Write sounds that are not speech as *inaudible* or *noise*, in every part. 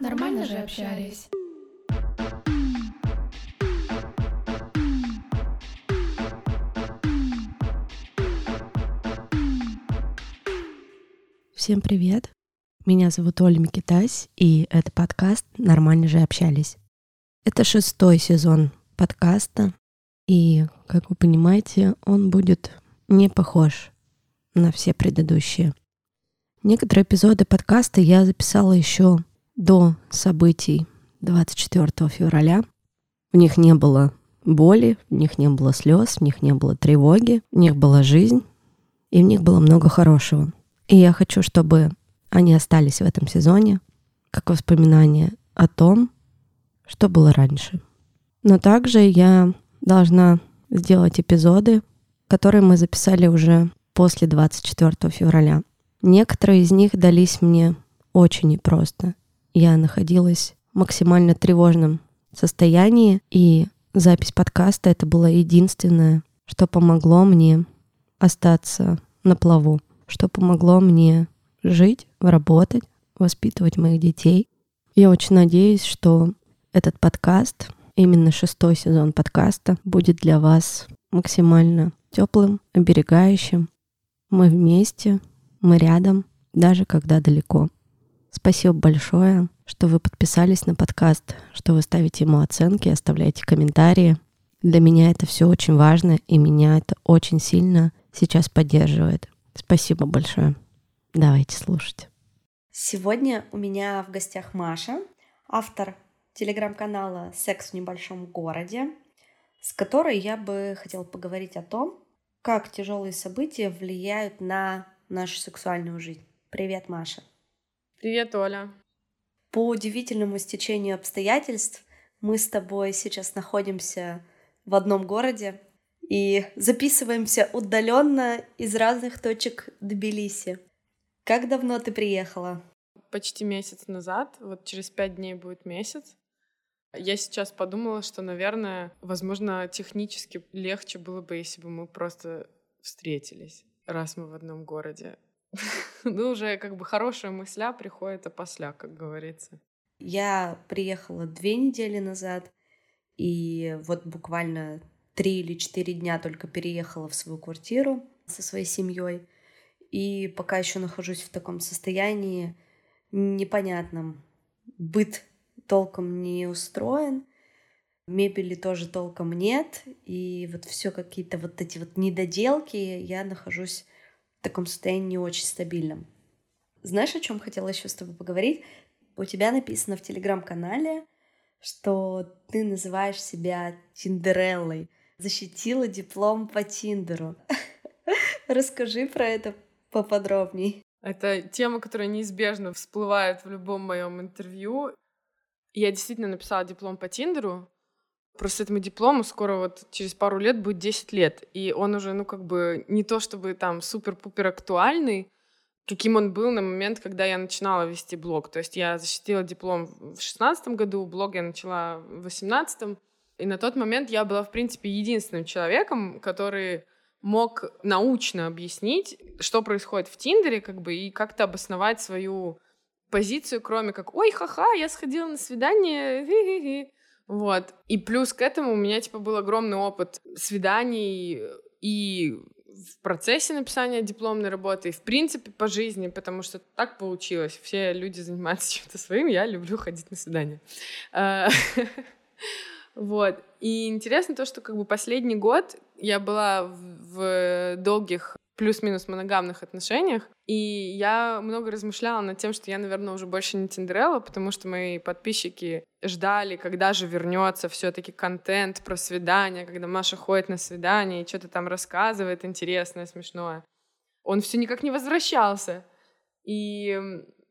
Нормально же общались. Всем привет! Меня зовут Оля Микитась, и это подкаст «Нормально же общались». Это шестой сезон подкаста, и, как вы понимаете, он будет не похож на все предыдущие. Некоторые эпизоды подкаста я записала еще до событий 24 февраля. В них не было боли, в них не было слез, в них не было тревоги, в них была жизнь, и в них было много хорошего. И я хочу, чтобы они остались в этом сезоне, как воспоминания о том, что было раньше. Но также я должна сделать эпизоды, которые мы записали уже после 24 февраля. Некоторые из них дались мне очень непросто. Я находилась в максимально тревожном состоянии, и запись подкаста это было единственное, что помогло мне остаться на плаву, что помогло мне жить, работать, воспитывать моих детей. Я очень надеюсь, что этот подкаст, именно шестой сезон подкаста, будет для вас максимально теплым, оберегающим. Мы вместе, мы рядом, даже когда далеко. Спасибо большое, что вы подписались на подкаст, что вы ставите ему оценки, оставляете комментарии. Для меня это все очень важно, и меня это очень сильно сейчас поддерживает. Спасибо большое. Давайте слушать. Сегодня у меня в гостях Маша, автор телеграм-канала «Секс в небольшом городе», с которой я бы хотела поговорить о том, как тяжелые события влияют на нашу сексуальную жизнь. Привет, Маша. Привет, Оля. По удивительному стечению обстоятельств мы с тобой сейчас находимся в одном городе и записываемся удаленно из разных точек Тбилиси. Как давно ты приехала? Почти месяц назад, вот через пять дней будет месяц. Я сейчас подумала, что, наверное, возможно, технически легче было бы, если бы мы просто встретились, раз мы в одном городе. *laughs* Ну, уже как бы хорошая мысля приходит опосля, как говорится. Я приехала две недели назад, и вот буквально три или четыре дня только переехала в свою квартиру со своей семьей. И пока еще нахожусь в таком состоянии непонятном. Быт толком не устроен, мебели тоже толком нет, и вот все какие-то вот эти вот недоделки, я нахожусь в таком состоянии не очень стабильном. Знаешь, о чем хотела еще с тобой поговорить? У тебя написано в телеграм-канале, что ты называешь себя Тиндереллой. Защитила диплом по Тиндеру. *laughs* Расскажи про это поподробней. Это тема, которая неизбежно всплывает в любом моем интервью. Я действительно написала диплом по Тиндеру. Просто этому диплому скоро вот через пару лет будет 10 лет. И он уже, ну, как бы не то чтобы там супер-пупер актуальный, каким он был на момент, когда я начинала вести блог. То есть я защитила диплом в шестнадцатом году, блог я начала в восемнадцатом. И на тот момент я была, в принципе, единственным человеком, который мог научно объяснить, что происходит в Тиндере, как бы, и как-то обосновать свою позицию, кроме как «Ой, ха-ха, я сходила на свидание, вот. И плюс к этому у меня, типа, был огромный опыт свиданий и в процессе написания дипломной работы, и в принципе по жизни, потому что так получилось. Все люди занимаются *laughs* чем-то своим, я люблю ходить на свидания. А, *laughs* вот. И интересно то, что как бы последний год я была в долгих плюс-минус моногамных отношениях, и я много размышляла над тем, что я, наверное, уже больше не Тиндерелла, потому что мои подписчики ждали, когда же вернется все-таки контент про свидание, когда Маша ходит на свидание и что-то там рассказывает интересное, смешное. Он все никак не возвращался. И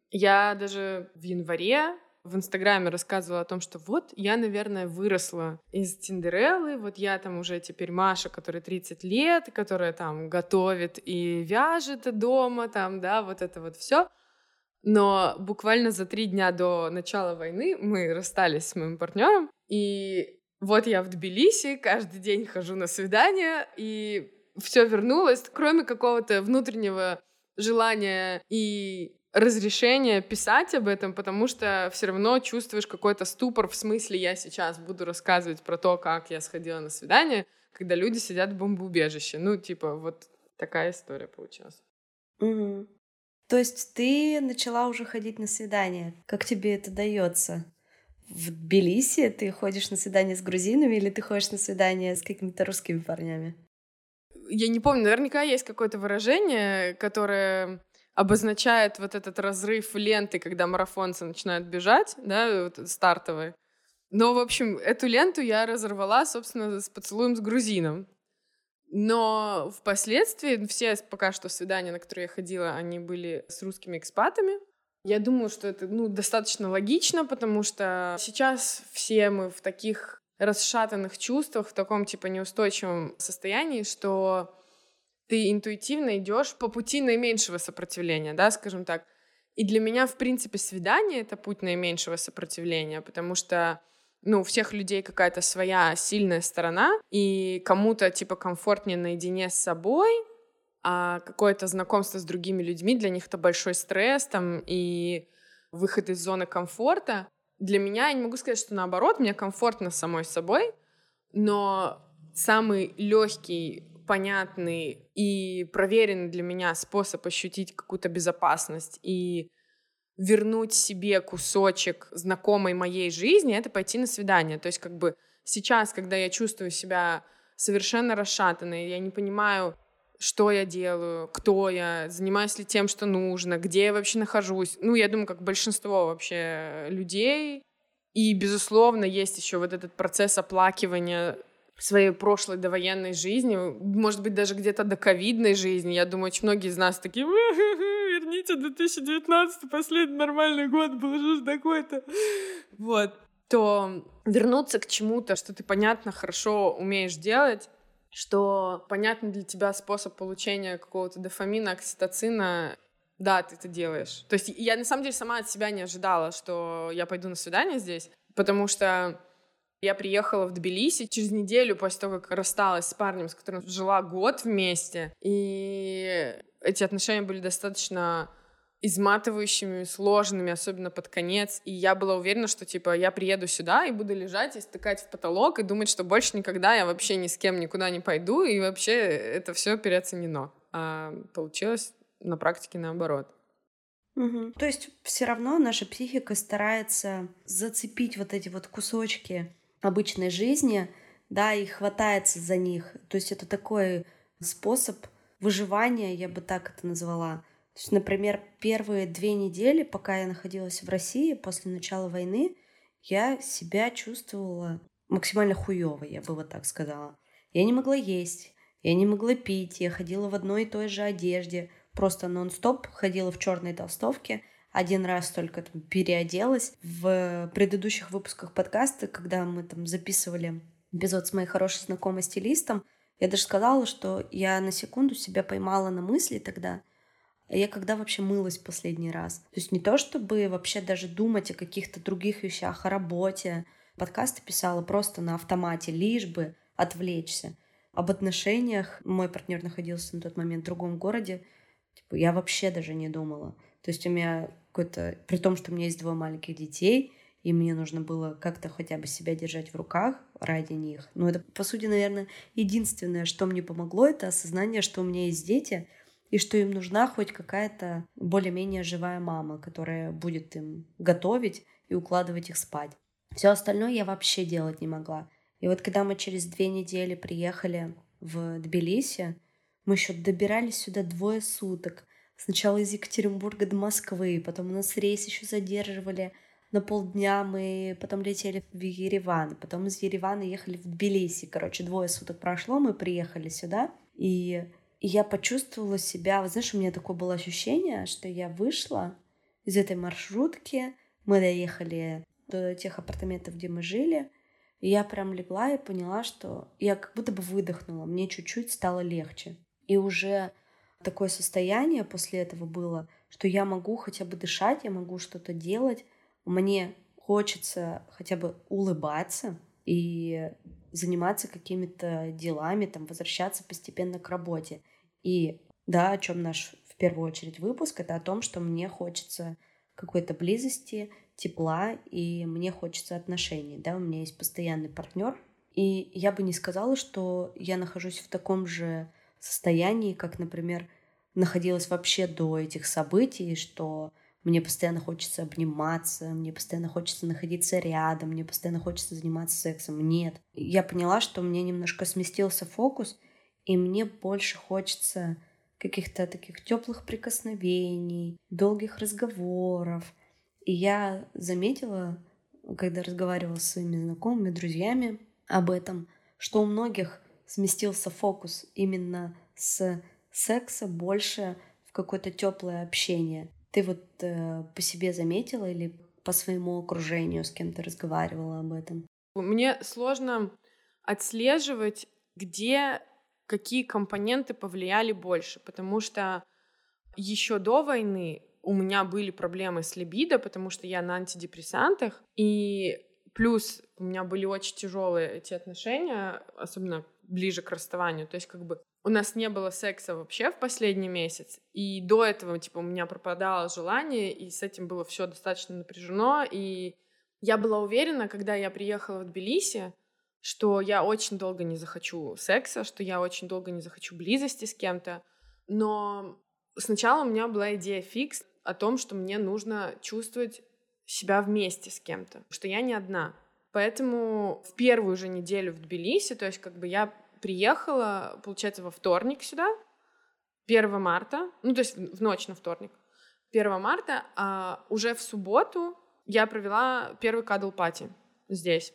я даже в январе в Инстаграме рассказывала о том, что вот я, наверное, выросла из Тиндереллы, вот я там уже теперь Маша, которой 30 лет, которая там готовит и вяжет дома, там, да, вот это вот все. Но буквально за три дня до начала войны мы расстались с моим партнером, и вот я в Тбилиси, каждый день хожу на свидания, и все вернулось, кроме какого-то внутреннего желания и разрешения писать об этом, потому что все равно чувствуешь какой-то ступор в смысле я сейчас буду рассказывать про то, как я сходила на свидание, когда люди сидят в бомбоубежище. Ну, типа, вот такая история получилась. Угу. То есть ты начала уже ходить на свидание. Как тебе это дается? В Тбилиси ты ходишь на свидание с грузинами или ты ходишь на свидание с какими-то русскими парнями? Я не помню, наверняка есть какое-то выражение, которое обозначает вот этот разрыв ленты, когда марафонцы начинают бежать, да, вот стартовые. Но, в общем, эту ленту я разорвала, собственно, с поцелуем с грузином. Но впоследствии все пока что свидания, на которые я ходила, они были с русскими экспатами. Я думаю, что это ну, достаточно логично, потому что сейчас все мы в таких расшатанных чувствах, в таком типа неустойчивом состоянии, что ты интуитивно идешь по пути наименьшего сопротивления, да, скажем так. И для меня, в принципе, свидание — это путь наименьшего сопротивления, потому что ну, у всех людей какая-то своя сильная сторона, и кому-то, типа, комфортнее наедине с собой, а какое-то знакомство с другими людьми для них это большой стресс, там, и выход из зоны комфорта. Для меня, я не могу сказать, что наоборот, мне комфортно самой собой, но самый легкий понятный и проверенный для меня способ ощутить какую-то безопасность и вернуть себе кусочек знакомой моей жизни, это пойти на свидание. То есть как бы сейчас, когда я чувствую себя совершенно расшатанной, я не понимаю, что я делаю, кто я, занимаюсь ли тем, что нужно, где я вообще нахожусь. Ну, я думаю, как большинство вообще людей. И, безусловно, есть еще вот этот процесс оплакивания своей прошлой довоенной жизни, может быть, даже где-то до ковидной жизни. Я думаю, очень многие из нас такие, верните 2019, последний нормальный год был же такой-то. Вот. То вернуться к чему-то, что ты, понятно, хорошо умеешь делать, что понятный для тебя способ получения какого-то дофамина, окситоцина, да, ты это делаешь. То есть я на самом деле сама от себя не ожидала, что я пойду на свидание здесь, потому что я приехала в Тбилиси через неделю после того, как рассталась с парнем, с которым жила год вместе. И эти отношения были достаточно изматывающими, сложными, особенно под конец. И я была уверена, что, типа, я приеду сюда и буду лежать и стыкать в потолок и думать, что больше никогда я вообще ни с кем никуда не пойду, и вообще это все переоценено. А получилось на практике наоборот. Угу. То есть все равно наша психика старается зацепить вот эти вот кусочки обычной жизни, да, и хватается за них. То есть это такой способ выживания, я бы так это назвала. То есть, например, первые две недели, пока я находилась в России после начала войны, я себя чувствовала максимально хуево, я бы вот так сказала. Я не могла есть, я не могла пить, я ходила в одной и той же одежде, просто нон-стоп ходила в черной толстовке, один раз только там переоделась. В предыдущих выпусках подкаста, когда мы там записывали эпизод с моей хорошей знакомой стилистом, я даже сказала, что я на секунду себя поймала на мысли тогда, а я когда вообще мылась последний раз? То есть не то, чтобы вообще даже думать о каких-то других вещах, о работе. Подкасты писала просто на автомате, лишь бы отвлечься. Об отношениях мой партнер находился на тот момент в другом городе. Типа, я вообще даже не думала. То есть у меня какой-то... При том, что у меня есть двое маленьких детей, и мне нужно было как-то хотя бы себя держать в руках ради них. Но это, по сути, наверное, единственное, что мне помогло, это осознание, что у меня есть дети, и что им нужна хоть какая-то более-менее живая мама, которая будет им готовить и укладывать их спать. Все остальное я вообще делать не могла. И вот когда мы через две недели приехали в Тбилиси, мы еще добирались сюда двое суток. Сначала из Екатеринбурга до Москвы, потом у нас рейс еще задерживали на полдня, мы потом летели в Ереван, потом из Еревана ехали в Тбилиси. Короче, двое суток прошло, мы приехали сюда, и, я почувствовала себя, вот знаешь, у меня такое было ощущение, что я вышла из этой маршрутки, мы доехали до тех апартаментов, где мы жили, и я прям легла и поняла, что я как будто бы выдохнула, мне чуть-чуть стало легче. И уже такое состояние после этого было, что я могу хотя бы дышать, я могу что-то делать, мне хочется хотя бы улыбаться, и заниматься какими-то делами, там, возвращаться постепенно к работе. И да, о чем наш в первую очередь выпуск, это о том, что мне хочется какой-то близости, тепла, и мне хочется отношений, да, у меня есть постоянный партнер, и я бы не сказала, что я нахожусь в таком же состоянии, как, например, находилась вообще до этих событий, что мне постоянно хочется обниматься, мне постоянно хочется находиться рядом, мне постоянно хочется заниматься сексом. Нет. Я поняла, что у меня немножко сместился фокус, и мне больше хочется каких-то таких теплых прикосновений, долгих разговоров. И я заметила, когда разговаривала с своими знакомыми, друзьями об этом, что у многих сместился фокус именно с секса больше в какое-то теплое общение. Ты вот э, по себе заметила или по своему окружению с кем-то разговаривала об этом? Мне сложно отслеживать, где какие компоненты повлияли больше, потому что еще до войны у меня были проблемы с либидо, потому что я на антидепрессантах, и плюс у меня были очень тяжелые эти отношения, особенно ближе к расставанию, то есть как бы у нас не было секса вообще в последний месяц, и до этого, типа, у меня пропадало желание, и с этим было все достаточно напряжено, и я была уверена, когда я приехала в Тбилиси, что я очень долго не захочу секса, что я очень долго не захочу близости с кем-то, но сначала у меня была идея фикс о том, что мне нужно чувствовать себя вместе с кем-то, что я не одна. Поэтому в первую же неделю в Тбилиси, то есть как бы я приехала, получается, во вторник сюда, 1 марта, ну, то есть в ночь на вторник, 1 марта, а уже в субботу я провела первый кадл пати здесь.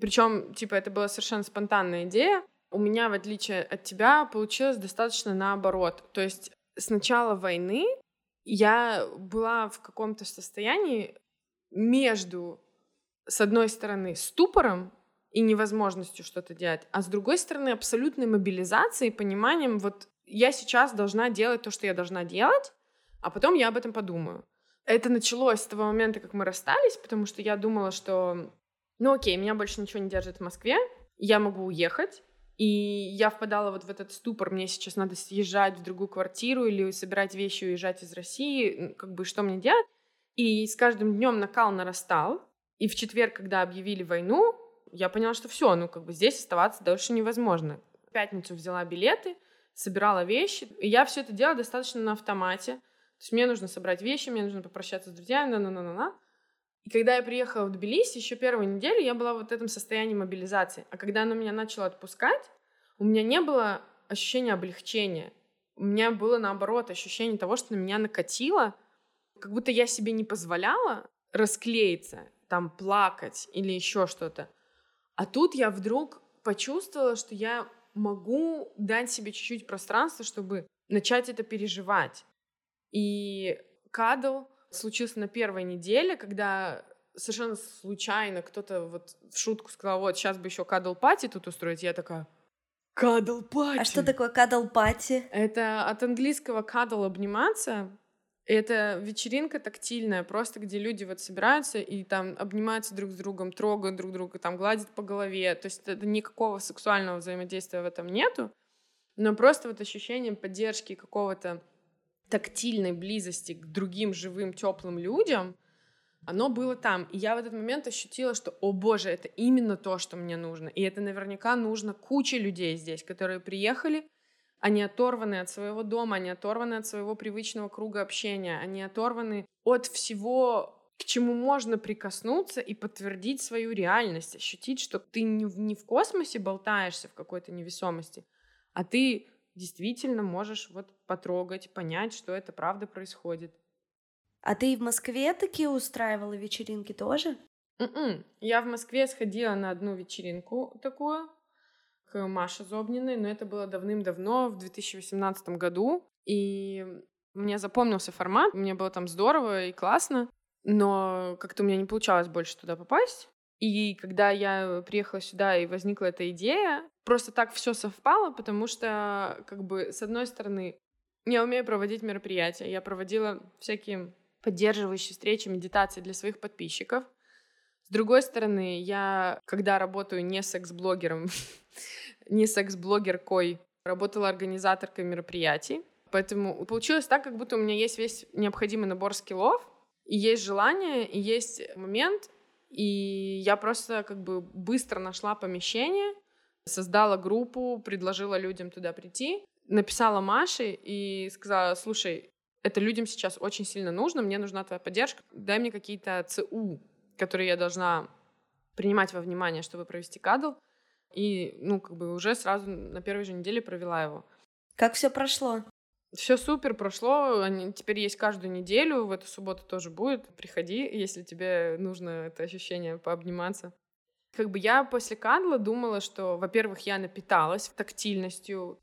Причем, типа, это была совершенно спонтанная идея. У меня, в отличие от тебя, получилось достаточно наоборот. То есть с начала войны я была в каком-то состоянии между, с одной стороны, ступором и невозможностью что-то делать, а с другой стороны абсолютной мобилизацией, пониманием, вот я сейчас должна делать то, что я должна делать, а потом я об этом подумаю. Это началось с того момента, как мы расстались, потому что я думала, что, ну окей, меня больше ничего не держит в Москве, я могу уехать, и я впадала вот в этот ступор, мне сейчас надо съезжать в другую квартиру или собирать вещи и уезжать из России, как бы что мне делать? И с каждым днем накал нарастал, и в четверг, когда объявили войну, я поняла, что все, ну как бы здесь оставаться дольше невозможно. В пятницу взяла билеты, собирала вещи, и я все это делала достаточно на автомате. То есть мне нужно собрать вещи, мне нужно попрощаться с друзьями, на-на-на-на-на. И когда я приехала в Тбилиси, еще первую неделю я была вот в этом состоянии мобилизации. А когда оно меня начало отпускать, у меня не было ощущения облегчения. У меня было, наоборот, ощущение того, что на меня накатило, как будто я себе не позволяла расклеиться, там, плакать или еще что-то. А тут я вдруг почувствовала, что я могу дать себе чуть-чуть пространства, чтобы начать это переживать. И кадл случился на первой неделе, когда совершенно случайно кто-то вот в шутку сказал, вот, сейчас бы еще кадл пати тут устроить. Я такая, кадл пати. А что такое кадл пати? Это от английского кадл обниматься. Это вечеринка тактильная, просто где люди вот собираются и там обнимаются друг с другом, трогают друг друга, там гладят по голове. То есть это никакого сексуального взаимодействия в этом нету, но просто вот ощущение поддержки какого-то тактильной близости к другим живым теплым людям, оно было там. И я в этот момент ощутила, что, о боже, это именно то, что мне нужно. И это наверняка нужно куче людей здесь, которые приехали, они оторваны от своего дома, они оторваны от своего привычного круга общения, они оторваны от всего, к чему можно прикоснуться и подтвердить свою реальность, ощутить, что ты не в, космосе болтаешься в какой-то невесомости, а ты действительно можешь вот потрогать, понять, что это правда происходит. А ты и в Москве такие устраивала вечеринки тоже? Mm-mm. Я в Москве сходила на одну вечеринку такую, к Маше Зобниной, но это было давным-давно, в 2018 году. И мне запомнился формат, мне было там здорово и классно, но как-то у меня не получалось больше туда попасть. И когда я приехала сюда и возникла эта идея, просто так все совпало, потому что, как бы, с одной стороны, я умею проводить мероприятия. Я проводила всякие поддерживающие встречи, медитации для своих подписчиков. С другой стороны, я, когда работаю не секс-блогером, *laughs* не секс-блогеркой, работала организаторкой мероприятий, поэтому получилось так, как будто у меня есть весь необходимый набор скиллов, и есть желание, и есть момент, и я просто как бы быстро нашла помещение, создала группу, предложила людям туда прийти, написала Маше и сказала, слушай, это людям сейчас очень сильно нужно, мне нужна твоя поддержка, дай мне какие-то ЦУ, которые я должна принимать во внимание, чтобы провести кадл. И, ну, как бы уже сразу на первой же неделе провела его. Как все прошло? Все супер прошло. Они теперь есть каждую неделю. В эту субботу тоже будет. Приходи, если тебе нужно это ощущение пообниматься. Как бы я после кадла думала, что, во-первых, я напиталась тактильностью.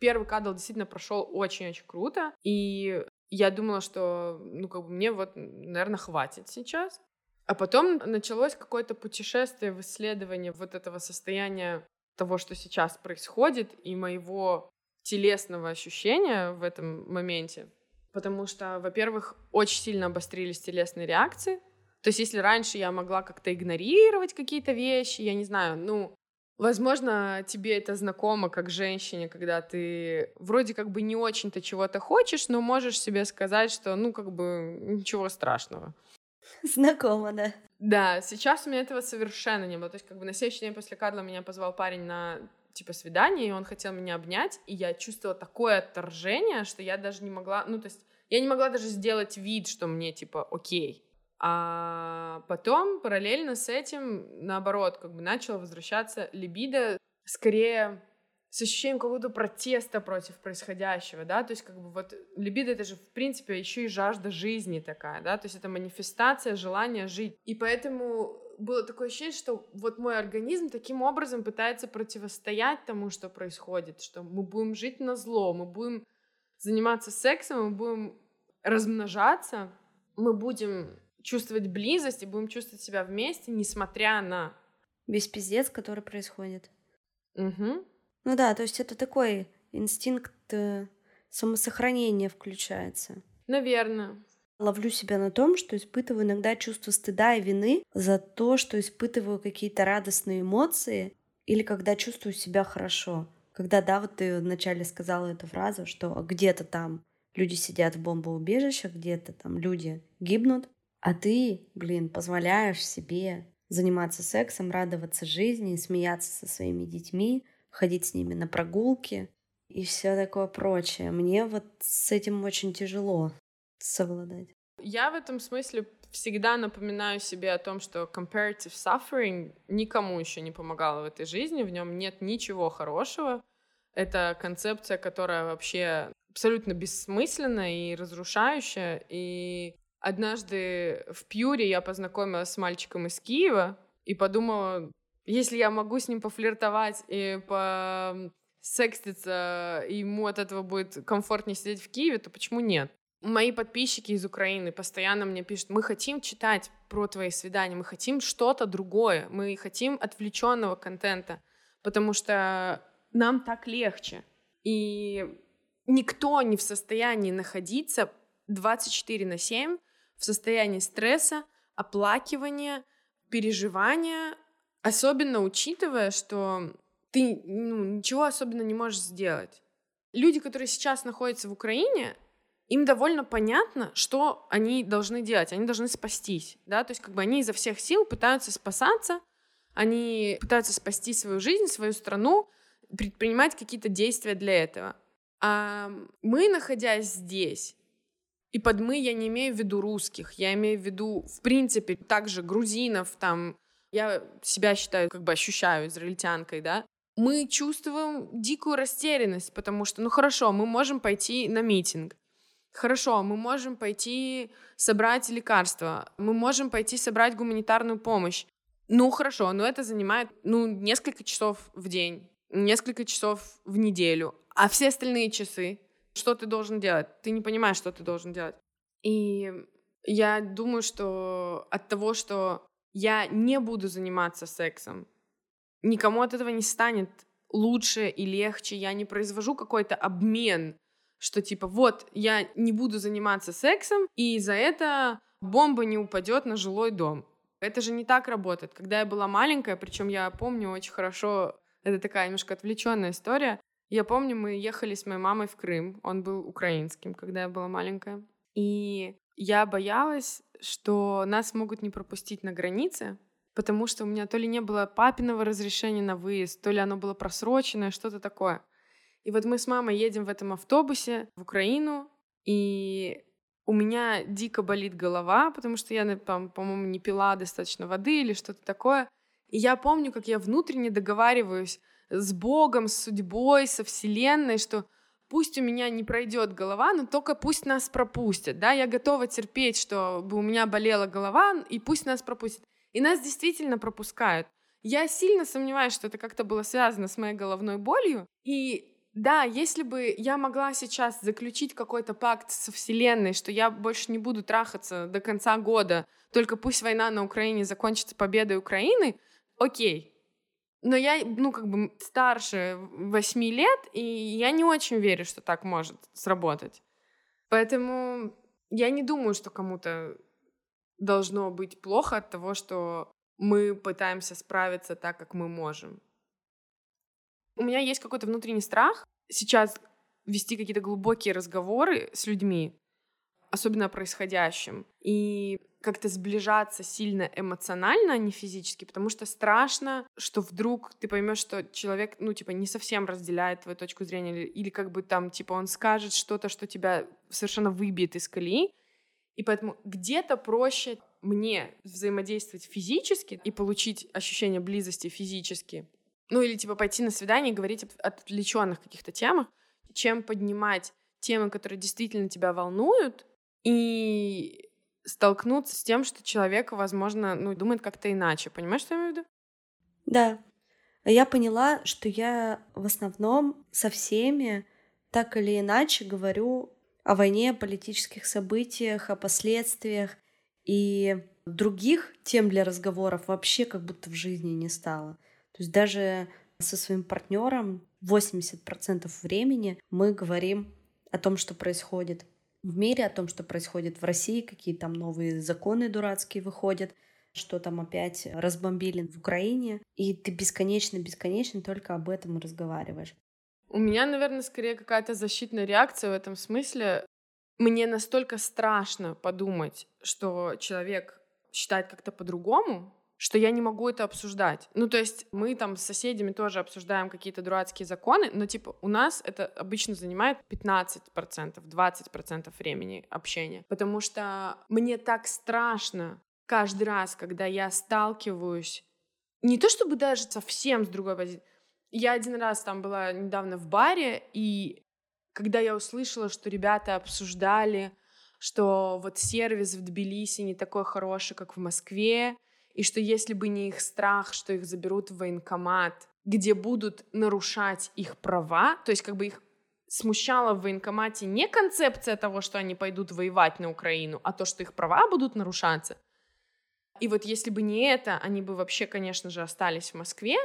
Первый кадл действительно прошел очень-очень круто. И я думала, что, ну, как бы мне вот, наверное, хватит сейчас. А потом началось какое-то путешествие в исследовании вот этого состояния того, что сейчас происходит, и моего телесного ощущения в этом моменте. Потому что, во-первых, очень сильно обострились телесные реакции. То есть, если раньше я могла как-то игнорировать какие-то вещи, я не знаю, ну, возможно, тебе это знакомо как женщине, когда ты вроде как бы не очень-то чего-то хочешь, но можешь себе сказать, что, ну, как бы ничего страшного. *laughs* Знакомо, да. Да, сейчас у меня этого совершенно не было. То есть, как бы на следующий день после Карла меня позвал парень на типа свидание, и он хотел меня обнять, и я чувствовала такое отторжение, что я даже не могла, ну, то есть, я не могла даже сделать вид, что мне, типа, окей. А потом, параллельно с этим, наоборот, как бы начала возвращаться либидо, скорее с ощущением какого-то протеста против происходящего, да, то есть как бы вот либидо это же в принципе еще и жажда жизни такая, да, то есть это манифестация желания жить, и поэтому было такое ощущение, что вот мой организм таким образом пытается противостоять тому, что происходит, что мы будем жить на зло, мы будем заниматься сексом, мы будем размножаться, мы будем чувствовать близость и будем чувствовать себя вместе, несмотря на весь пиздец, который происходит. Угу. Ну да, то есть это такой инстинкт э, самосохранения включается. Наверное. Ловлю себя на том, что испытываю иногда чувство стыда и вины за то, что испытываю какие-то радостные эмоции или когда чувствую себя хорошо. Когда, да, вот ты вначале сказала эту фразу, что где-то там люди сидят в бомбоубежищах, где-то там люди гибнут, а ты, блин, позволяешь себе заниматься сексом, радоваться жизни, смеяться со своими детьми, ходить с ними на прогулки и все такое прочее. Мне вот с этим очень тяжело совладать. Я в этом смысле всегда напоминаю себе о том, что comparative suffering никому еще не помогало в этой жизни, в нем нет ничего хорошего. Это концепция, которая вообще абсолютно бессмысленная и разрушающая. И однажды в Пьюре я познакомилась с мальчиком из Киева и подумала, если я могу с ним пофлиртовать и по секститься, и ему от этого будет комфортнее сидеть в Киеве, то почему нет? Мои подписчики из Украины постоянно мне пишут, мы хотим читать про твои свидания, мы хотим что-то другое, мы хотим отвлеченного контента, потому что нам так легче. И никто не в состоянии находиться 24 на 7 в состоянии стресса, оплакивания, переживания, Особенно учитывая, что ты ну, ничего особенно не можешь сделать. Люди, которые сейчас находятся в Украине, им довольно понятно, что они должны делать. Они должны спастись, да, то есть как бы они изо всех сил пытаются спасаться, они пытаются спасти свою жизнь, свою страну, предпринимать какие-то действия для этого. А мы, находясь здесь, и под мы я не имею в виду русских, я имею в виду, в принципе, также грузинов, там, я себя считаю, как бы ощущаю израильтянкой, да, мы чувствуем дикую растерянность, потому что, ну хорошо, мы можем пойти на митинг, хорошо, мы можем пойти собрать лекарства, мы можем пойти собрать гуманитарную помощь, ну хорошо, но это занимает, ну, несколько часов в день, несколько часов в неделю, а все остальные часы, что ты должен делать? Ты не понимаешь, что ты должен делать. И я думаю, что от того, что я не буду заниматься сексом. Никому от этого не станет лучше и легче. Я не произвожу какой-то обмен, что типа вот я не буду заниматься сексом, и за это бомба не упадет на жилой дом. Это же не так работает. Когда я была маленькая, причем я помню очень хорошо, это такая немножко отвлеченная история. Я помню, мы ехали с моей мамой в Крым. Он был украинским, когда я была маленькая. И я боялась, что нас могут не пропустить на границе, потому что у меня то ли не было папиного разрешения на выезд, то ли оно было просроченное, что-то такое. И вот мы с мамой едем в этом автобусе в Украину, и у меня дико болит голова, потому что я, там, по-моему, не пила достаточно воды или что-то такое. И я помню, как я внутренне договариваюсь с Богом, с судьбой, со Вселенной, что пусть у меня не пройдет голова, но только пусть нас пропустят, да, я готова терпеть, чтобы у меня болела голова, и пусть нас пропустят. И нас действительно пропускают. Я сильно сомневаюсь, что это как-то было связано с моей головной болью, и да, если бы я могла сейчас заключить какой-то пакт со Вселенной, что я больше не буду трахаться до конца года, только пусть война на Украине закончится победой Украины, окей. Но я, ну, как бы старше восьми лет, и я не очень верю, что так может сработать. Поэтому я не думаю, что кому-то должно быть плохо от того, что мы пытаемся справиться так, как мы можем. У меня есть какой-то внутренний страх сейчас вести какие-то глубокие разговоры с людьми, особенно о происходящем, и как-то сближаться сильно эмоционально, а не физически, потому что страшно, что вдруг ты поймешь, что человек, ну, типа, не совсем разделяет твою точку зрения, или, или как бы там, типа, он скажет что-то, что тебя совершенно выбьет из колеи, и поэтому где-то проще мне взаимодействовать физически и получить ощущение близости физически, ну или типа пойти на свидание и говорить об отвлеченных каких-то темах, чем поднимать темы, которые действительно тебя волнуют, и столкнуться с тем, что человек, возможно, ну, думает как-то иначе. Понимаешь, что я имею в виду? Да. Я поняла, что я в основном со всеми так или иначе говорю о войне, о политических событиях, о последствиях. И других тем для разговоров вообще как будто в жизни не стало. То есть даже со своим партнером 80% времени мы говорим о том, что происходит в мире, о том, что происходит в России, какие там новые законы дурацкие выходят, что там опять разбомбили в Украине, и ты бесконечно-бесконечно только об этом разговариваешь. У меня, наверное, скорее какая-то защитная реакция в этом смысле. Мне настолько страшно подумать, что человек считает как-то по-другому, что я не могу это обсуждать. Ну, то есть мы там с соседями тоже обсуждаем какие-то дурацкие законы, но, типа, у нас это обычно занимает 15%, 20% времени общения. Потому что мне так страшно каждый раз, когда я сталкиваюсь, не то чтобы даже совсем с другой позиции, я один раз там была недавно в баре, и когда я услышала, что ребята обсуждали, что вот сервис в Тбилиси не такой хороший, как в Москве, и что если бы не их страх, что их заберут в военкомат, где будут нарушать их права, то есть как бы их смущала в военкомате не концепция того, что они пойдут воевать на Украину, а то, что их права будут нарушаться. И вот если бы не это, они бы вообще, конечно же, остались в Москве,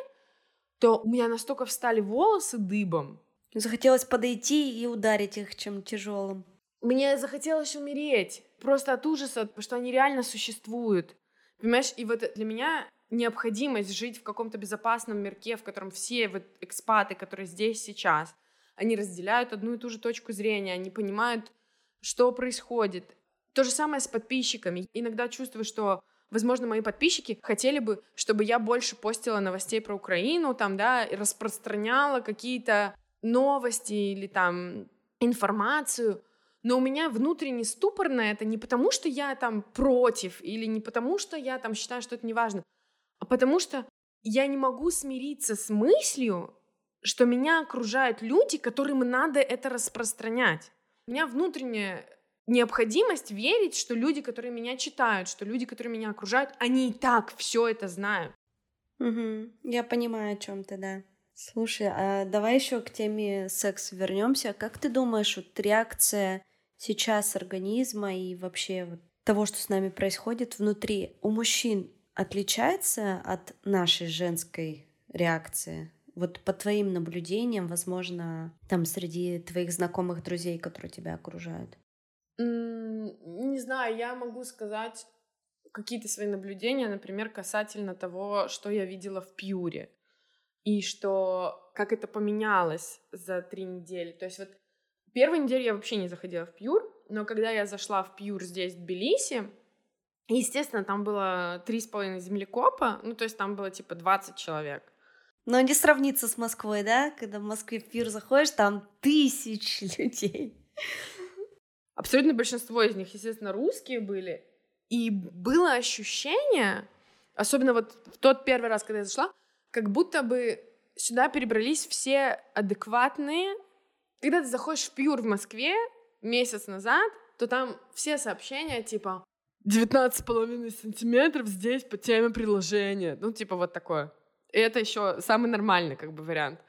то у меня настолько встали волосы дыбом. Захотелось подойти и ударить их чем тяжелым. Мне захотелось умереть. Просто от ужаса, потому что они реально существуют. Понимаешь, и вот для меня необходимость жить в каком-то безопасном мирке, в котором все вот экспаты, которые здесь сейчас, они разделяют одну и ту же точку зрения, они понимают, что происходит. То же самое с подписчиками. Иногда чувствую, что Возможно, мои подписчики хотели бы, чтобы я больше постила новостей про Украину, там, да, распространяла какие-то новости или там информацию, но у меня внутренний ступор на это не потому, что я там против, или не потому, что я там считаю, что это не важно, а потому что я не могу смириться с мыслью, что меня окружают люди, которым надо это распространять. У меня внутренняя необходимость верить, что люди, которые меня читают, что люди, которые меня окружают, они и так все это знают. Угу. Я понимаю, о чем ты, да. Слушай, а давай еще к теме секса вернемся. Как ты думаешь, вот реакция сейчас организма и вообще вот того, что с нами происходит внутри, у мужчин отличается от нашей женской реакции? Вот по твоим наблюдениям, возможно, там среди твоих знакомых друзей, которые тебя окружают? Не знаю, я могу сказать какие-то свои наблюдения, например, касательно того, что я видела в Пьюре. И что как это поменялось за три недели. То есть вот первую неделю я вообще не заходила в Пьюр, но когда я зашла в Пьюр здесь, в Тбилиси, естественно, там было три с половиной землекопа, ну, то есть там было типа 20 человек. Но не сравнится с Москвой, да? Когда в Москве в Пьюр заходишь, там тысячи *laughs* людей. Абсолютно большинство из них, естественно, русские были. И было ощущение, особенно вот в тот первый раз, когда я зашла, как будто бы сюда перебрались все адекватные. Когда ты заходишь в Пьюр в Москве месяц назад, то там все сообщения типа 19,5 сантиметров здесь по теме приложения. Ну, типа вот такое. И это еще самый нормальный как бы вариант.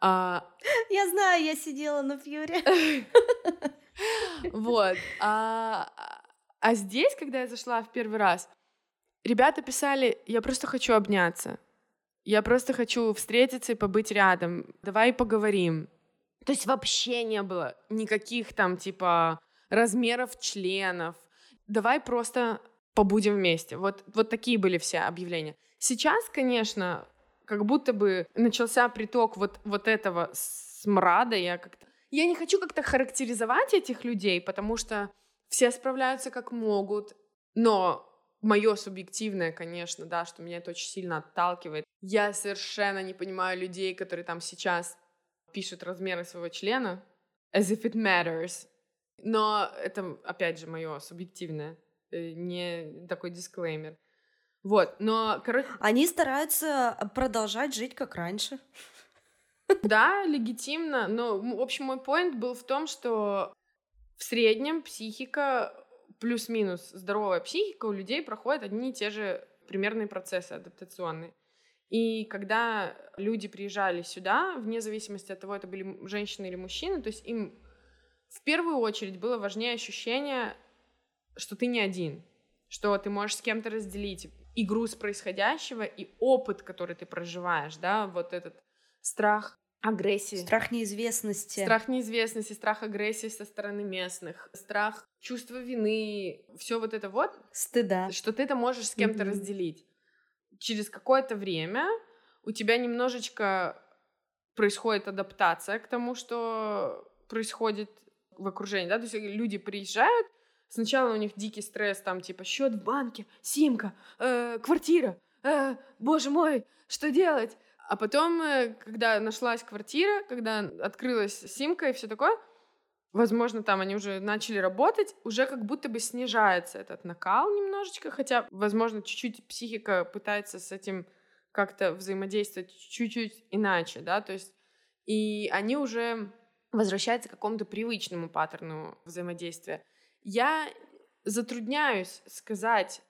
А... *laughs* Я знаю, я сидела на Пьюре. *laughs* Вот. А, а здесь, когда я зашла в первый раз, ребята писали, я просто хочу обняться. Я просто хочу встретиться и побыть рядом. Давай поговорим. То есть вообще не было никаких там типа размеров членов. Давай просто побудем вместе. Вот, вот такие были все объявления. Сейчас, конечно, как будто бы начался приток вот, вот этого смрада. Я как-то я не хочу как-то характеризовать этих людей, потому что все справляются как могут, но мое субъективное, конечно, да, что меня это очень сильно отталкивает. Я совершенно не понимаю людей, которые там сейчас пишут размеры своего члена, as if it matters. Но это, опять же, мое субъективное, э, не такой дисклеймер. Вот, но, короче... Они стараются продолжать жить как раньше. *laughs* Да, легитимно, но, в общем, мой поинт был в том, что в среднем психика, плюс-минус здоровая психика у людей проходит одни и те же примерные процессы адаптационные. И когда люди приезжали сюда, вне зависимости от того, это были женщины или мужчины, то есть им в первую очередь было важнее ощущение, что ты не один, что ты можешь с кем-то разделить и груз происходящего, и опыт, который ты проживаешь, да, вот этот страх агрессии. Страх неизвестности. Страх неизвестности, страх агрессии со стороны местных, страх чувства вины, все вот это вот. Стыда. Что ты это можешь с кем-то mm-hmm. разделить. Через какое-то время у тебя немножечко происходит адаптация к тому, что происходит в окружении, да, то есть люди приезжают, сначала у них дикий стресс, там, типа, счет в банке, симка, э, квартира, э, боже мой, что делать? А потом, э, когда нашлась квартира, когда открылась симка и все такое, возможно, там они уже начали работать, уже как будто бы снижается этот накал немножечко, хотя, возможно, чуть-чуть психика пытается с этим как-то взаимодействовать чуть-чуть иначе, да, то есть и они уже возвращаются к какому-то привычному паттерну взаимодействия. Я затрудняюсь сказать,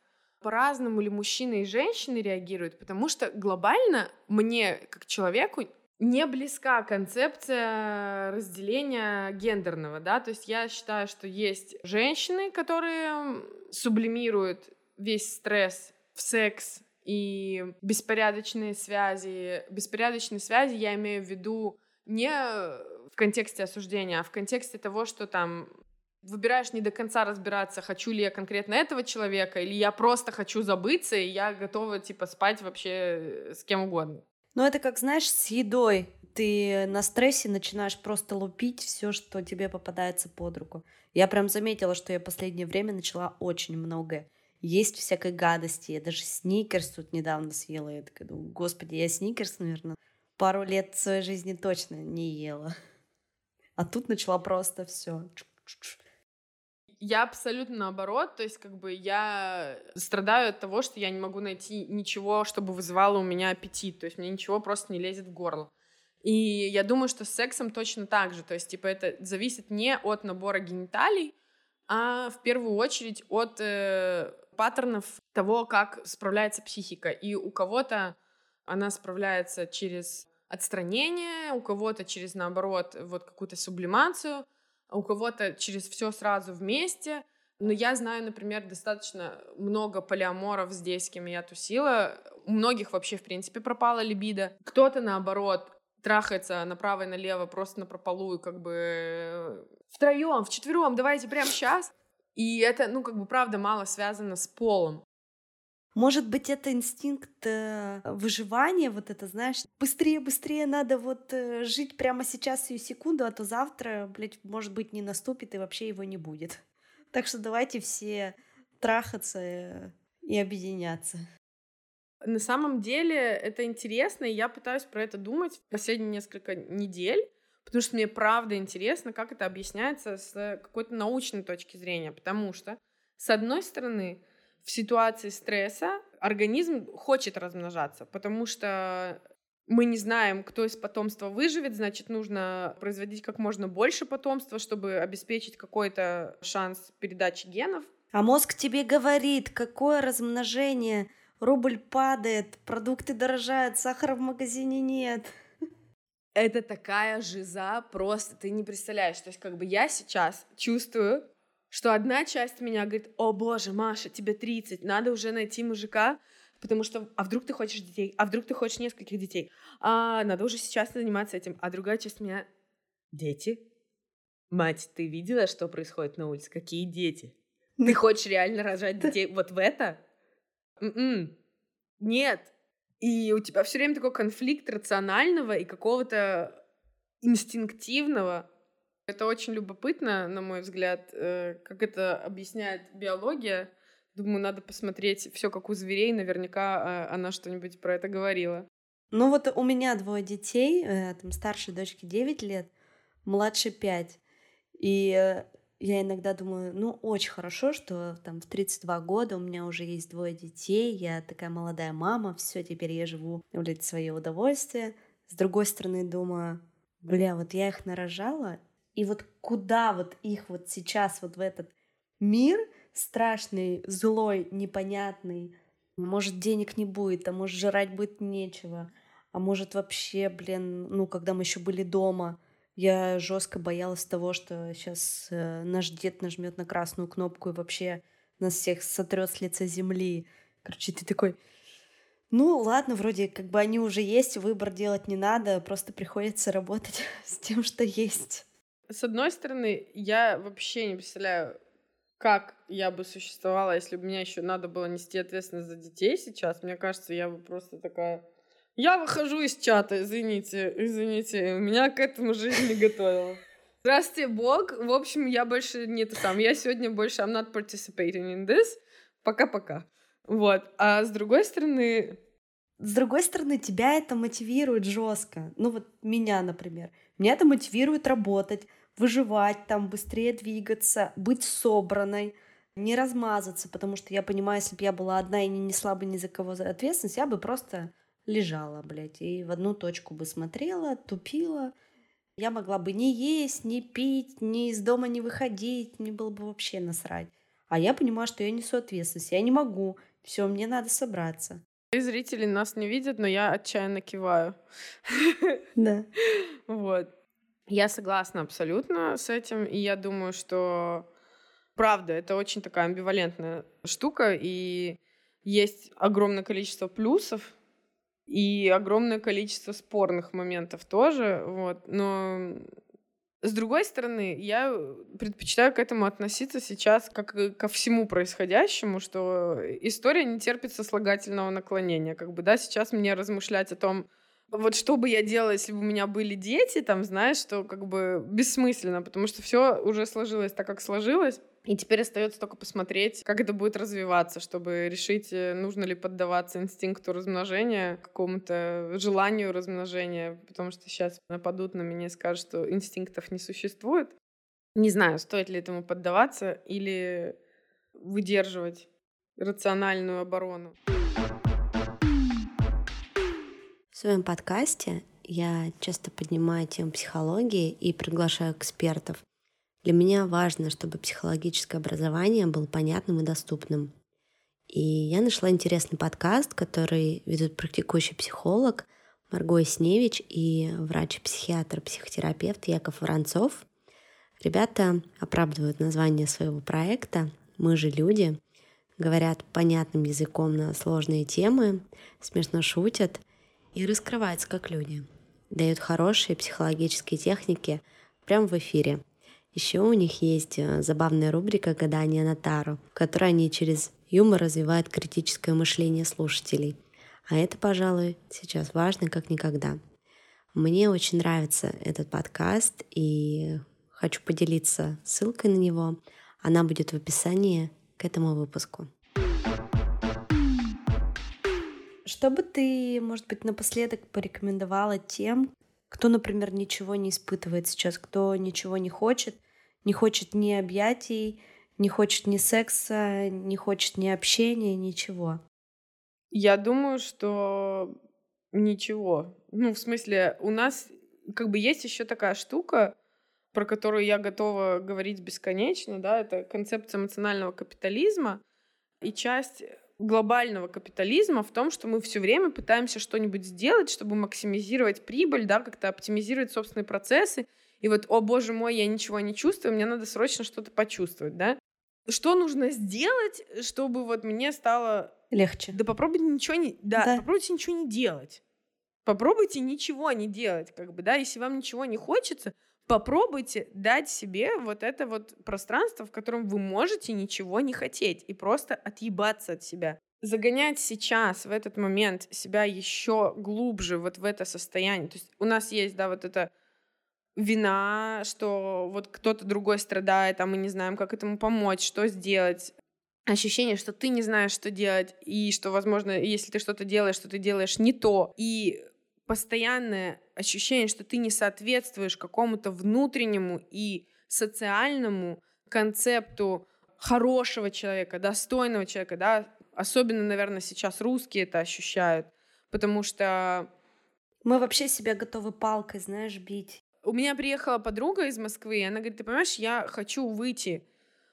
по-разному ли мужчины и женщины реагируют, потому что глобально мне, как человеку, не близка концепция разделения гендерного, да, то есть я считаю, что есть женщины, которые сублимируют весь стресс в секс и беспорядочные связи. Беспорядочные связи я имею в виду не в контексте осуждения, а в контексте того, что там выбираешь не до конца разбираться, хочу ли я конкретно этого человека, или я просто хочу забыться, и я готова, типа, спать вообще с кем угодно. Ну, это как, знаешь, с едой. Ты на стрессе начинаешь просто лупить все, что тебе попадается под руку. Я прям заметила, что я последнее время начала очень многое. Есть всякой гадости. Я даже сникерс тут недавно съела. Я такая думаю, господи, я сникерс, наверное, пару лет своей жизни точно не ела. А тут начала просто все я абсолютно наоборот, то есть как бы я страдаю от того, что я не могу найти ничего, чтобы вызывало у меня аппетит, то есть мне ничего просто не лезет в горло. И я думаю, что с сексом точно так же, то есть типа это зависит не от набора гениталий, а в первую очередь от э, паттернов того, как справляется психика. И у кого-то она справляется через отстранение, у кого-то через, наоборот, вот какую-то сублимацию — у кого-то через все сразу вместе. Но я знаю, например, достаточно много полиаморов здесь, с кем я тусила. У многих вообще, в принципе, пропала либидо. Кто-то, наоборот, трахается направо и налево просто на прополую, как бы э, втроем, вчетвером, давайте прямо сейчас. И это, ну, как бы, правда, мало связано с полом. Может быть, это инстинкт э, выживания, вот это, знаешь, быстрее, быстрее надо вот э, жить прямо сейчас и секунду, а то завтра, блядь, может быть, не наступит и вообще его не будет. Так что давайте все трахаться э, и объединяться. На самом деле это интересно, и я пытаюсь про это думать последние несколько недель, потому что мне правда интересно, как это объясняется с какой-то научной точки зрения, потому что, с одной стороны, в ситуации стресса организм хочет размножаться, потому что мы не знаем, кто из потомства выживет, значит, нужно производить как можно больше потомства, чтобы обеспечить какой-то шанс передачи генов. А мозг тебе говорит, какое размножение, рубль падает, продукты дорожают, сахара в магазине нет. Это такая жиза, просто ты не представляешь. То есть как бы я сейчас чувствую, что одна часть меня говорит, о боже, Маша, тебе 30, надо уже найти мужика, потому что, а вдруг ты хочешь детей, а вдруг ты хочешь нескольких детей, а надо уже сейчас заниматься этим, а другая часть меня, дети? Мать, ты видела, что происходит на улице? Какие дети? Ты хочешь реально рожать детей вот в это? М-м. Нет. И у тебя все время такой конфликт рационального и какого-то инстинктивного. Это очень любопытно, на мой взгляд, э, как это объясняет биология. Думаю, надо посмотреть все как у зверей. Наверняка э, она что-нибудь про это говорила. Ну вот у меня двое детей, э, там старшей дочке 9 лет, младшей 5. И я иногда думаю, ну, очень хорошо, что там в 32 года у меня уже есть двое детей, я такая молодая мама, все, теперь я живу, блядь, свое удовольствие. С другой стороны, думаю, бля, вот я их нарожала, и вот куда вот их вот сейчас вот в этот мир страшный, злой, непонятный, может, денег не будет, а может, жрать будет нечего, а может, вообще, блин, ну, когда мы еще были дома, я жестко боялась того, что сейчас э, наш дед нажмет на красную кнопку и вообще нас всех сотрет с лица земли. Короче, ты такой, ну ладно, вроде как бы они уже есть, выбор делать не надо, просто приходится работать *laughs* с тем, что есть. С одной стороны, я вообще не представляю, как я бы существовала, если бы мне еще надо было нести ответственность за детей сейчас. Мне кажется, я бы просто такая я выхожу из чата, извините, извините, меня к этому жизнь не готовила. Здравствуйте, Бог. В общем, я больше не это сам. Я сегодня больше I'm not participating in this. Пока-пока. Вот. А с другой стороны... С другой стороны, тебя это мотивирует жестко. Ну вот меня, например. Меня это мотивирует работать, выживать, там быстрее двигаться, быть собранной, не размазаться, потому что я понимаю, если бы я была одна и не несла бы ни за кого ответственность, я бы просто лежала, блядь, и в одну точку бы смотрела, тупила. Я могла бы не есть, не пить, ни из дома не выходить, мне было бы вообще насрать. А я понимаю, что я несу ответственность, я не могу. Все, мне надо собраться. И зрители нас не видят, но я отчаянно киваю. Да. *laughs* Вот. Я согласна абсолютно с этим, и я думаю, что правда, это очень такая амбивалентная штука, и есть огромное количество плюсов и огромное количество спорных моментов тоже, вот, но с другой стороны, я предпочитаю к этому относиться сейчас как ко всему происходящему, что история не терпит сослагательного наклонения. Как бы, да, сейчас мне размышлять о том, вот что бы я делала, если бы у меня были дети, там, знаешь, что как бы бессмысленно, потому что все уже сложилось так, как сложилось. И теперь остается только посмотреть, как это будет развиваться, чтобы решить, э, нужно ли поддаваться инстинкту размножения, какому-то желанию размножения, потому что сейчас нападут на меня и скажут, что инстинктов не существует. Не знаю, стоит ли этому поддаваться или выдерживать рациональную оборону. В своем подкасте я часто поднимаю тему психологии и приглашаю экспертов. Для меня важно, чтобы психологическое образование было понятным и доступным. И я нашла интересный подкаст, который ведут практикующий психолог Марго Сневич и врач-психиатр, психотерапевт Яков Воронцов. Ребята оправдывают название своего проекта «Мы же люди», говорят понятным языком на сложные темы, смешно шутят и раскрываются как люди. Дают хорошие психологические техники прямо в эфире. Еще у них есть э, забавная рубрика «Гадание на Тару», в которой они через юмор развивают критическое мышление слушателей. А это, пожалуй, сейчас важно как никогда. Мне очень нравится этот подкаст, и хочу поделиться ссылкой на него. Она будет в описании к этому выпуску. Что бы ты, может быть, напоследок порекомендовала тем, кто, например, ничего не испытывает сейчас, кто ничего не хочет, не хочет ни объятий, не хочет ни секса, не хочет ни общения, ничего? Я думаю, что ничего. Ну, в смысле, у нас как бы есть еще такая штука, про которую я готова говорить бесконечно, да, это концепция эмоционального капитализма. И часть глобального капитализма в том, что мы все время пытаемся что-нибудь сделать, чтобы максимизировать прибыль, да, как-то оптимизировать собственные процессы. И вот, о боже мой, я ничего не чувствую, мне надо срочно что-то почувствовать, да. Что нужно сделать, чтобы вот мне стало легче? Да попробуйте ничего не, да, да. попробуйте ничего не делать. Попробуйте ничего не делать, как бы, да, если вам ничего не хочется, попробуйте дать себе вот это вот пространство, в котором вы можете ничего не хотеть и просто отъебаться от себя. Загонять сейчас, в этот момент, себя еще глубже вот в это состояние. То есть у нас есть, да, вот это вина, что вот кто-то другой страдает, а мы не знаем, как этому помочь, что сделать. Ощущение, что ты не знаешь, что делать, и что, возможно, если ты что-то делаешь, что ты делаешь не то. И постоянное ощущение, что ты не соответствуешь какому-то внутреннему и социальному концепту хорошего человека, достойного человека, да, особенно, наверное, сейчас русские это ощущают, потому что... Мы вообще себя готовы палкой, знаешь, бить. У меня приехала подруга из Москвы, и она говорит, ты понимаешь, я хочу выйти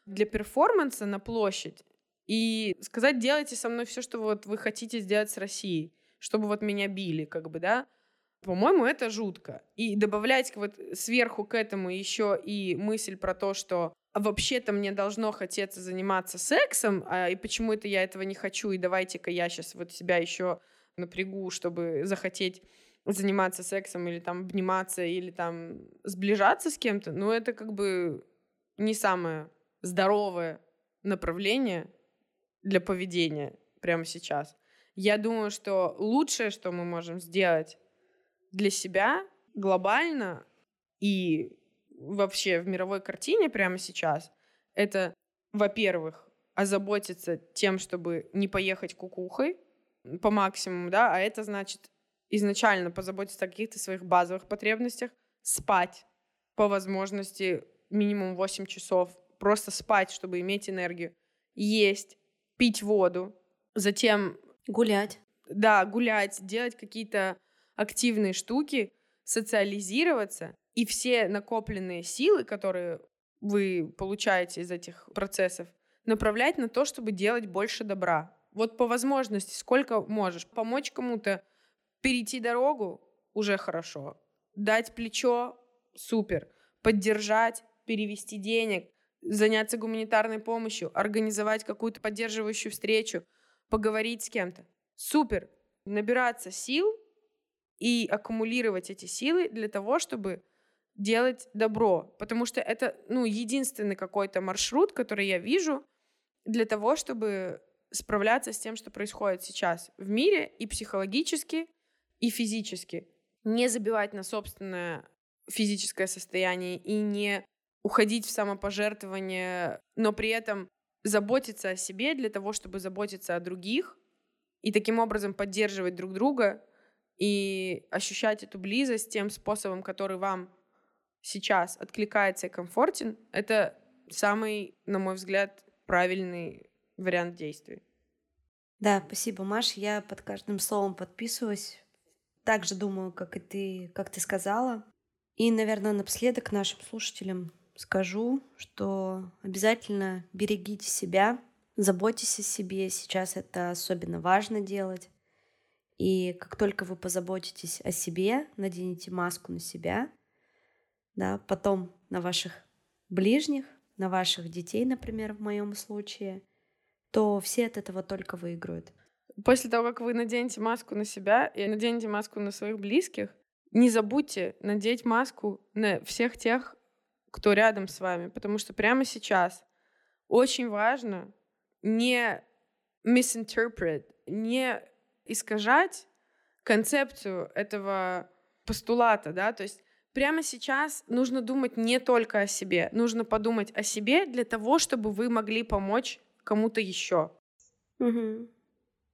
для перформанса на площадь и сказать, делайте со мной все, что вот вы хотите сделать с Россией чтобы вот меня били, как бы, да. По-моему, это жутко. И добавлять вот сверху к этому еще и мысль про то, что вообще-то мне должно хотеться заниматься сексом, а, и почему это я этого не хочу, и давайте-ка я сейчас вот себя еще напрягу, чтобы захотеть заниматься сексом или там обниматься, или там сближаться с кем-то, ну это как бы не самое здоровое направление для поведения прямо сейчас. Я думаю, что лучшее, что мы можем сделать для себя глобально и вообще в мировой картине прямо сейчас, это, во-первых, озаботиться тем, чтобы не поехать кукухой по максимуму, да, а это значит изначально позаботиться о каких-то своих базовых потребностях, спать по возможности минимум 8 часов, просто спать, чтобы иметь энергию, есть, пить воду, затем Гулять. Да, гулять, делать какие-то активные штуки, социализироваться, и все накопленные силы, которые вы получаете из этих процессов, направлять на то, чтобы делать больше добра. Вот по возможности, сколько можешь. Помочь кому-то перейти дорогу уже хорошо. Дать плечо супер. Поддержать, перевести денег, заняться гуманитарной помощью, организовать какую-то поддерживающую встречу, поговорить с кем-то. Супер. Набираться сил и аккумулировать эти силы для того, чтобы делать добро. Потому что это, ну, единственный какой-то маршрут, который я вижу для того, чтобы справляться с тем, что происходит сейчас в мире и психологически, и физически. Не забивать на собственное физическое состояние и не уходить в самопожертвование, но при этом заботиться о себе для того, чтобы заботиться о других, и таким образом поддерживать друг друга и ощущать эту близость тем способом, который вам сейчас откликается и комфортен, это самый, на мой взгляд, правильный вариант действий. Да, спасибо, Маш. Я под каждым словом подписываюсь. Так же думаю, как и ты, как ты сказала. И, наверное, напоследок нашим слушателям скажу, что обязательно берегите себя, заботьтесь о себе. Сейчас это особенно важно делать. И как только вы позаботитесь о себе, наденете маску на себя, да, потом на ваших ближних, на ваших детей, например, в моем случае, то все от этого только выиграют. После того, как вы наденете маску на себя и наденете маску на своих близких, не забудьте надеть маску на всех тех, кто рядом с вами, потому что прямо сейчас очень важно не misinterpret, не искажать концепцию этого постулата, да, то есть прямо сейчас нужно думать не только о себе, нужно подумать о себе для того, чтобы вы могли помочь кому-то еще. Угу.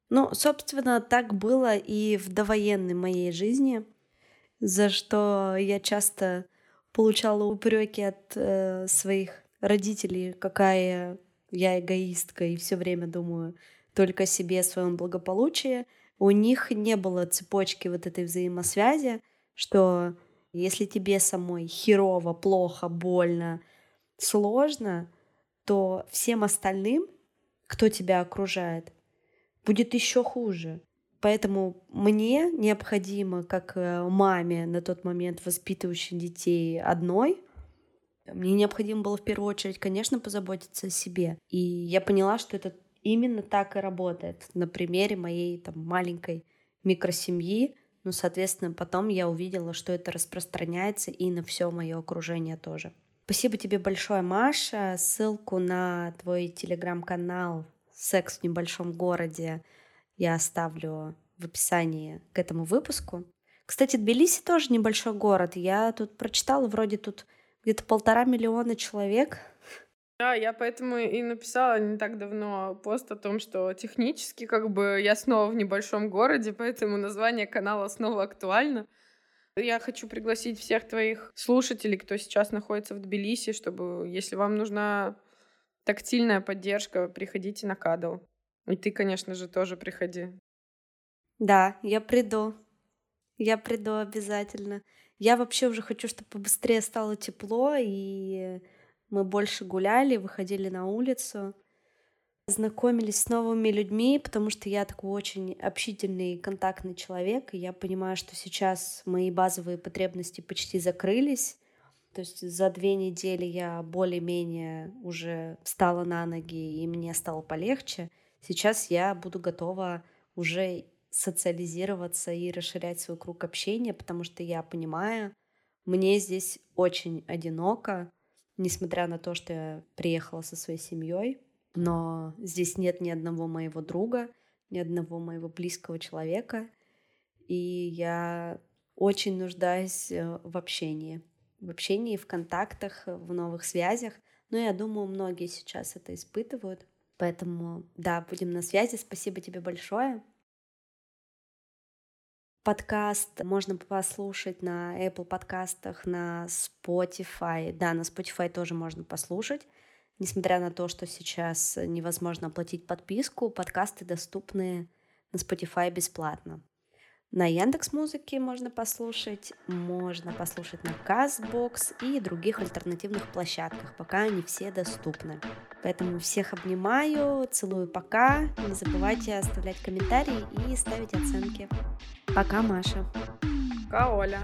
Ну, собственно, так было и в довоенной моей жизни, за что я часто получала упреки от э, своих родителей, какая я эгоистка и все время думаю только о себе, о своем благополучии. У них не было цепочки вот этой взаимосвязи, что если тебе самой херово, плохо, больно, сложно, то всем остальным, кто тебя окружает, будет еще хуже. Поэтому мне необходимо, как э, маме на тот момент воспитывающей детей одной, мне необходимо было в первую очередь, конечно, позаботиться о себе. И я поняла, что это именно так и работает на примере моей там маленькой микросемьи. Ну, соответственно, потом я увидела, что это распространяется и на все мое окружение тоже. Спасибо тебе большое, Маша. Ссылку на твой телеграм-канал «Секс в небольшом городе» я оставлю в описании к этому выпуску. Кстати, Тбилиси тоже небольшой город. Я тут прочитала, вроде тут где-то полтора миллиона человек. Да, я поэтому и написала не так давно пост о том, что технически как бы я снова в небольшом городе, поэтому название канала снова актуально. Я хочу пригласить всех твоих слушателей, кто сейчас находится в Тбилиси, чтобы, если вам нужна тактильная поддержка, приходите на кадл. И ты, конечно же, тоже приходи. Да, я приду. Я приду обязательно. Я вообще уже хочу, чтобы побыстрее стало тепло, и мы больше гуляли, выходили на улицу, знакомились с новыми людьми, потому что я такой очень общительный, контактный человек, и я понимаю, что сейчас мои базовые потребности почти закрылись. То есть за две недели я более-менее уже встала на ноги, и мне стало полегче. Сейчас я буду готова уже социализироваться и расширять свой круг общения, потому что я понимаю, мне здесь очень одиноко, несмотря на то, что я приехала со своей семьей, но здесь нет ни одного моего друга, ни одного моего близкого человека, и я очень нуждаюсь э, в общении, в общении, в контактах, в новых связях. Но я думаю, многие сейчас это испытывают. Поэтому, да, будем на связи. Спасибо тебе большое. Подкаст можно послушать на Apple подкастах, на Spotify. Да, на Spotify тоже можно послушать. Несмотря на то, что сейчас невозможно оплатить подписку, подкасты доступны на Spotify бесплатно. На Яндекс Музыке можно послушать, можно послушать на Castbox и других альтернативных площадках, пока они все доступны. Поэтому всех обнимаю, целую пока. Не забывайте оставлять комментарии и ставить оценки. Пока, Маша. Пока, Оля.